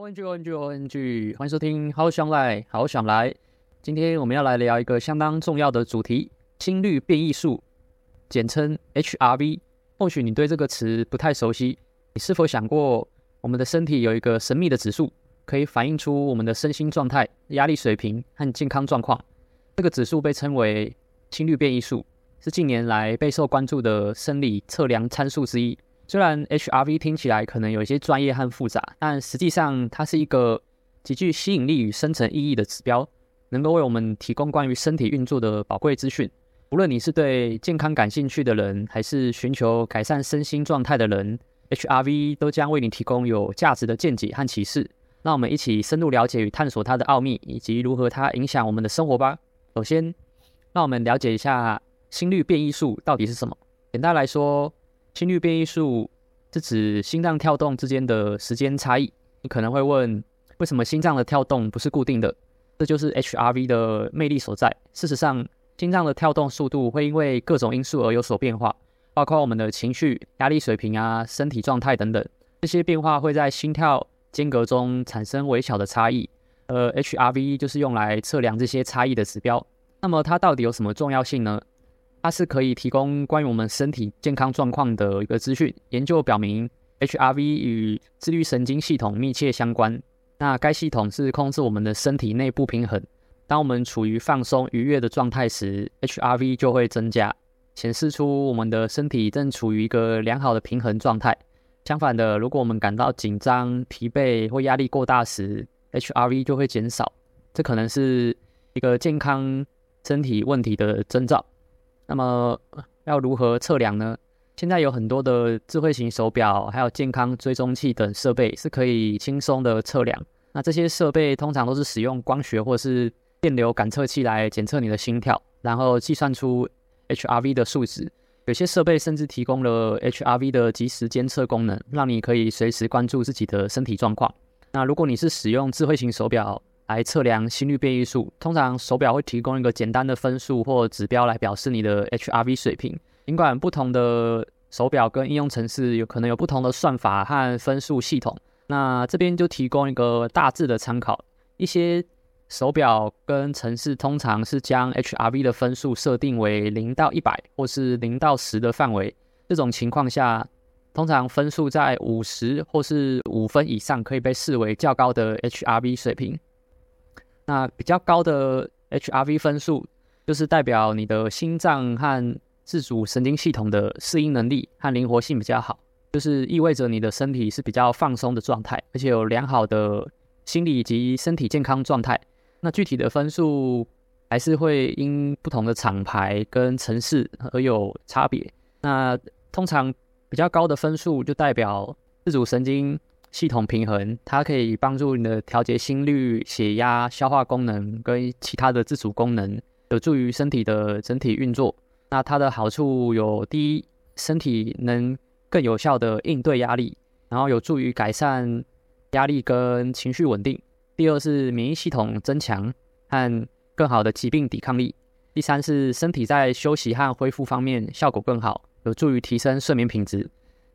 ONG ONG ONG，欢迎收听好想来好想来。今天我们要来聊一个相当重要的主题——心率变异数，简称 HRV。或许你对这个词不太熟悉，你是否想过，我们的身体有一个神秘的指数，可以反映出我们的身心状态、压力水平和健康状况？这个指数被称为心率变异数，是近年来备受关注的生理测量参数之一。虽然 HRV 听起来可能有一些专业和复杂，但实际上它是一个极具吸引力与深层意义的指标，能够为我们提供关于身体运作的宝贵资讯。无论你是对健康感兴趣的人，还是寻求改善身心状态的人，HRV 都将为你提供有价值的见解和启示。让我们一起深入了解与探索它的奥秘，以及如何它影响我们的生活吧。首先，让我们了解一下心率变异数到底是什么。简单来说，心率变异数是指心脏跳动之间的时间差异。你可能会问，为什么心脏的跳动不是固定的？这就是 HRV 的魅力所在。事实上，心脏的跳动速度会因为各种因素而有所变化，包括我们的情绪、压力水平啊、身体状态等等。这些变化会在心跳间隔中产生微小的差异，而 HRV 就是用来测量这些差异的指标。那么它到底有什么重要性呢？它是可以提供关于我们身体健康状况的一个资讯。研究表明，HRV 与自律神经系统密切相关。那该系统是控制我们的身体内部平衡。当我们处于放松愉悦的状态时，HRV 就会增加，显示出我们的身体正处于一个良好的平衡状态。相反的，如果我们感到紧张、疲惫或压力过大时，HRV 就会减少。这可能是一个健康身体问题的征兆。那么要如何测量呢？现在有很多的智慧型手表，还有健康追踪器等设备是可以轻松的测量。那这些设备通常都是使用光学或是电流感测器来检测你的心跳，然后计算出 HRV 的数值。有些设备甚至提供了 HRV 的即时监测功能，让你可以随时关注自己的身体状况。那如果你是使用智慧型手表，来测量心率变异数，通常手表会提供一个简单的分数或指标来表示你的 HRV 水平。尽管不同的手表跟应用程式有可能有不同的算法和分数系统，那这边就提供一个大致的参考。一些手表跟程式通常是将 HRV 的分数设定为零到一百或是零到十的范围。这种情况下，通常分数在五十或是五分以上可以被视为较高的 HRV 水平。那比较高的 HRV 分数，就是代表你的心脏和自主神经系统的适应能力和灵活性比较好，就是意味着你的身体是比较放松的状态，而且有良好的心理及身体健康状态。那具体的分数还是会因不同的厂牌跟城市而有差别。那通常比较高的分数就代表自主神经。系统平衡，它可以帮助你的调节心率、血压、消化功能跟其他的自主功能，有助于身体的整体运作。那它的好处有：第一，身体能更有效地应对压力，然后有助于改善压力跟情绪稳定；第二是免疫系统增强和更好的疾病抵抗力；第三是身体在休息和恢复方面效果更好，有助于提升睡眠品质。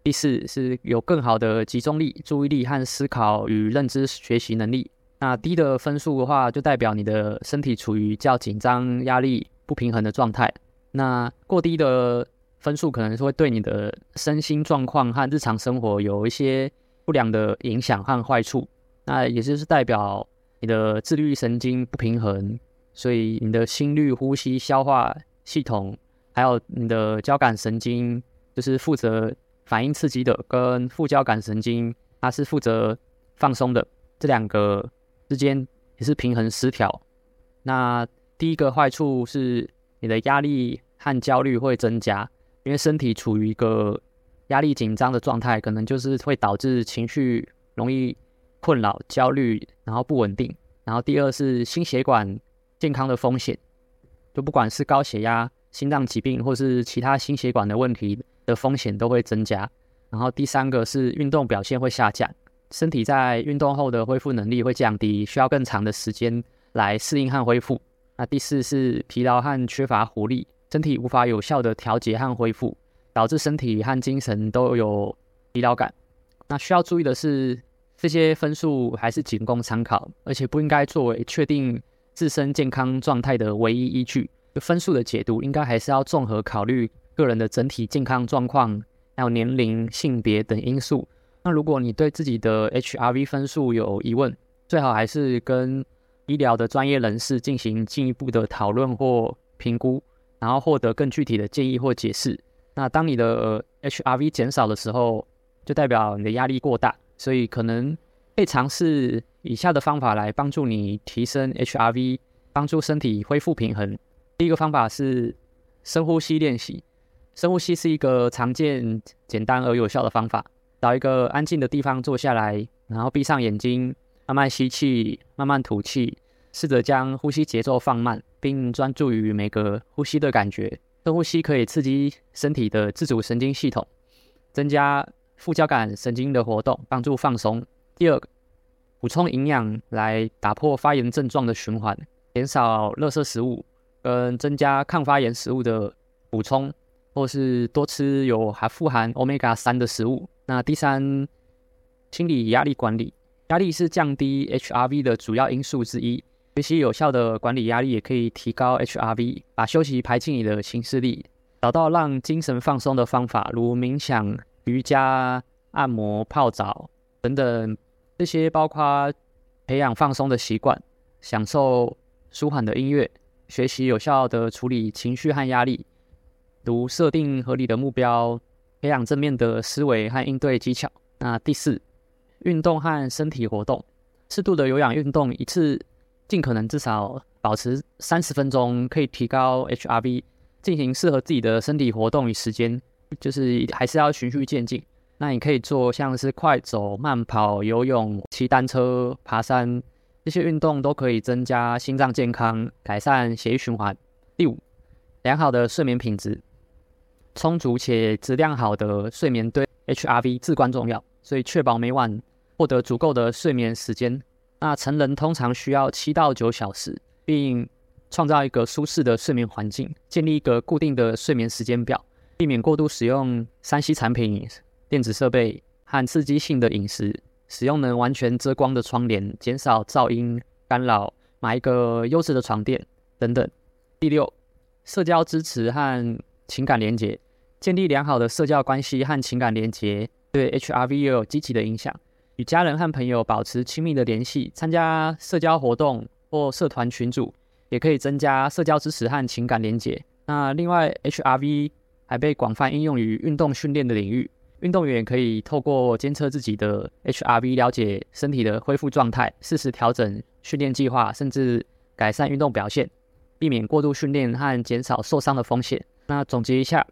第四是有更好的集中力、注意力和思考与认知学习能力。那低的分数的话，就代表你的身体处于较紧张、压力不平衡的状态。那过低的分数可能是会对你的身心状况和日常生活有一些不良的影响和坏处。那也就是代表你的自律神经不平衡，所以你的心率、呼吸、消化系统，还有你的交感神经，就是负责。反应刺激的跟副交感神经，它是负责放松的，这两个之间也是平衡失调。那第一个坏处是你的压力和焦虑会增加，因为身体处于一个压力紧张的状态，可能就是会导致情绪容易困扰、焦虑，然后不稳定。然后第二是心血管健康的风险，就不管是高血压、心脏疾病或是其他心血管的问题。的风险都会增加，然后第三个是运动表现会下降，身体在运动后的恢复能力会降低，需要更长的时间来适应和恢复。那第四是疲劳和缺乏活力，身体无法有效的调节和恢复，导致身体和精神都有疲劳感。那需要注意的是，这些分数还是仅供参考，而且不应该作为确定自身健康状态的唯一依据。分数的解读应该还是要综合考虑个人的整体健康状况，还有年龄、性别等因素。那如果你对自己的 HRV 分数有疑问，最好还是跟医疗的专业人士进行进一步的讨论或评估，然后获得更具体的建议或解释。那当你的 HRV 减少的时候，就代表你的压力过大。所以可能可以尝试以下的方法来帮助你提升 HRV，帮助身体恢复平衡。第一个方法是深呼吸练习。深呼吸是一个常见、简单而有效的方法。找一个安静的地方坐下来，然后闭上眼睛，慢慢吸气，慢慢吐气，试着将呼吸节奏放慢，并专注于每个呼吸的感觉。深呼吸可以刺激身体的自主神经系统，增加副交感神经的活动，帮助放松。第二个，补充营养来打破发炎症状的循环，减少垃圾食物，跟增加抗发炎食物的补充，或是多吃有含富含 Omega 三的食物。那第三，清理压力管理，压力是降低 HRV 的主要因素之一。学习有效的管理压力，也可以提高 HRV。把休息排进你的行事历，找到让精神放松的方法，如冥想。瑜伽、按摩、泡澡等等，这些包括培养放松的习惯，享受舒缓的音乐，学习有效的处理情绪和压力，如设定合理的目标，培养正面的思维和应对技巧。那第四，运动和身体活动，适度的有氧运动，一次尽可能至少保持三十分钟，可以提高 HRV。进行适合自己的身体活动与时间。就是还是要循序渐进。那你可以做像是快走、慢跑、游泳、骑单车、爬山这些运动，都可以增加心脏健康，改善血液循环。第五，良好的睡眠品质，充足且质量好的睡眠对 HRV 至关重要，所以确保每晚获得足够的睡眠时间。那成人通常需要七到九小时，并创造一个舒适的睡眠环境，建立一个固定的睡眠时间表。避免过度使用三 C 产品、电子设备和刺激性的饮食，使用能完全遮光的窗帘，减少噪音干扰，买一个优质的床垫等等。第六，社交支持和情感连结，建立良好的社交关系和情感连接，对 HRV 也有积极的影响。与家人和朋友保持亲密的联系，参加社交活动或社团群组，也可以增加社交支持和情感连接。那另外，HRV 还被广泛应用于运动训练的领域，运动员可以透过监测自己的 HRV，了解身体的恢复状态，适时调整训练计划，甚至改善运动表现，避免过度训练和减少受伤的风险。那总结一下，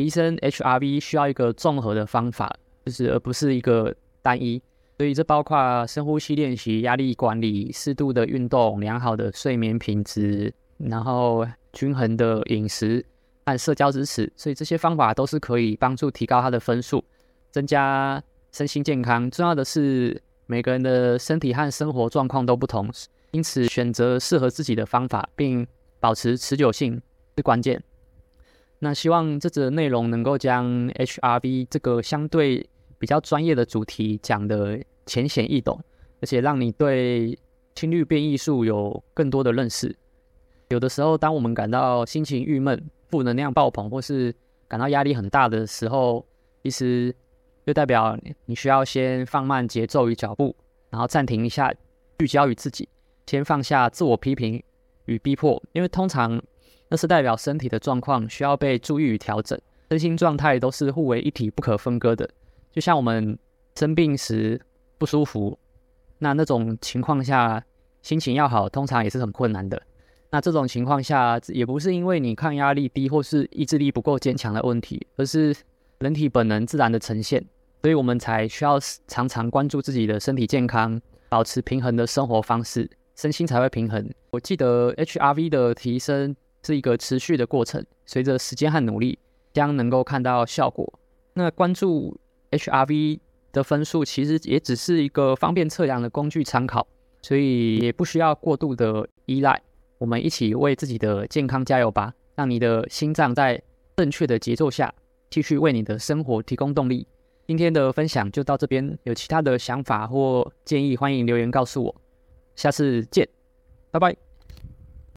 提升 HRV 需要一个综合的方法，就是而不是一个单一。所以这包括深呼吸练习、压力管理、适度的运动、良好的睡眠品质，然后均衡的饮食。和社交支持，所以这些方法都是可以帮助提高他的分数，增加身心健康。重要的是，每个人的身体和生活状况都不同，因此选择适合自己的方法，并保持持久性是关键。那希望这则内容能够将 HRV 这个相对比较专业的主题讲得浅显易懂，而且让你对心率变异数有更多的认识。有的时候，当我们感到心情郁闷，负能量爆棚，或是感到压力很大的时候，其实就代表你需要先放慢节奏与脚步，然后暂停一下，聚焦于自己，先放下自我批评与逼迫，因为通常那是代表身体的状况需要被注意与调整，身心状态都是互为一体、不可分割的。就像我们生病时不舒服，那那种情况下心情要好，通常也是很困难的。那这种情况下，也不是因为你抗压力低或是意志力不够坚强的问题，而是人体本能自然的呈现，所以我们才需要常常关注自己的身体健康，保持平衡的生活方式，身心才会平衡。我记得 HRV 的提升是一个持续的过程，随着时间和努力将能够看到效果。那关注 HRV 的分数，其实也只是一个方便测量的工具参考，所以也不需要过度的依赖。我们一起为自己的健康加油吧！让你的心脏在正确的节奏下继续为你的生活提供动力。今天的分享就到这边，有其他的想法或建议，欢迎留言告诉我。下次见，拜拜。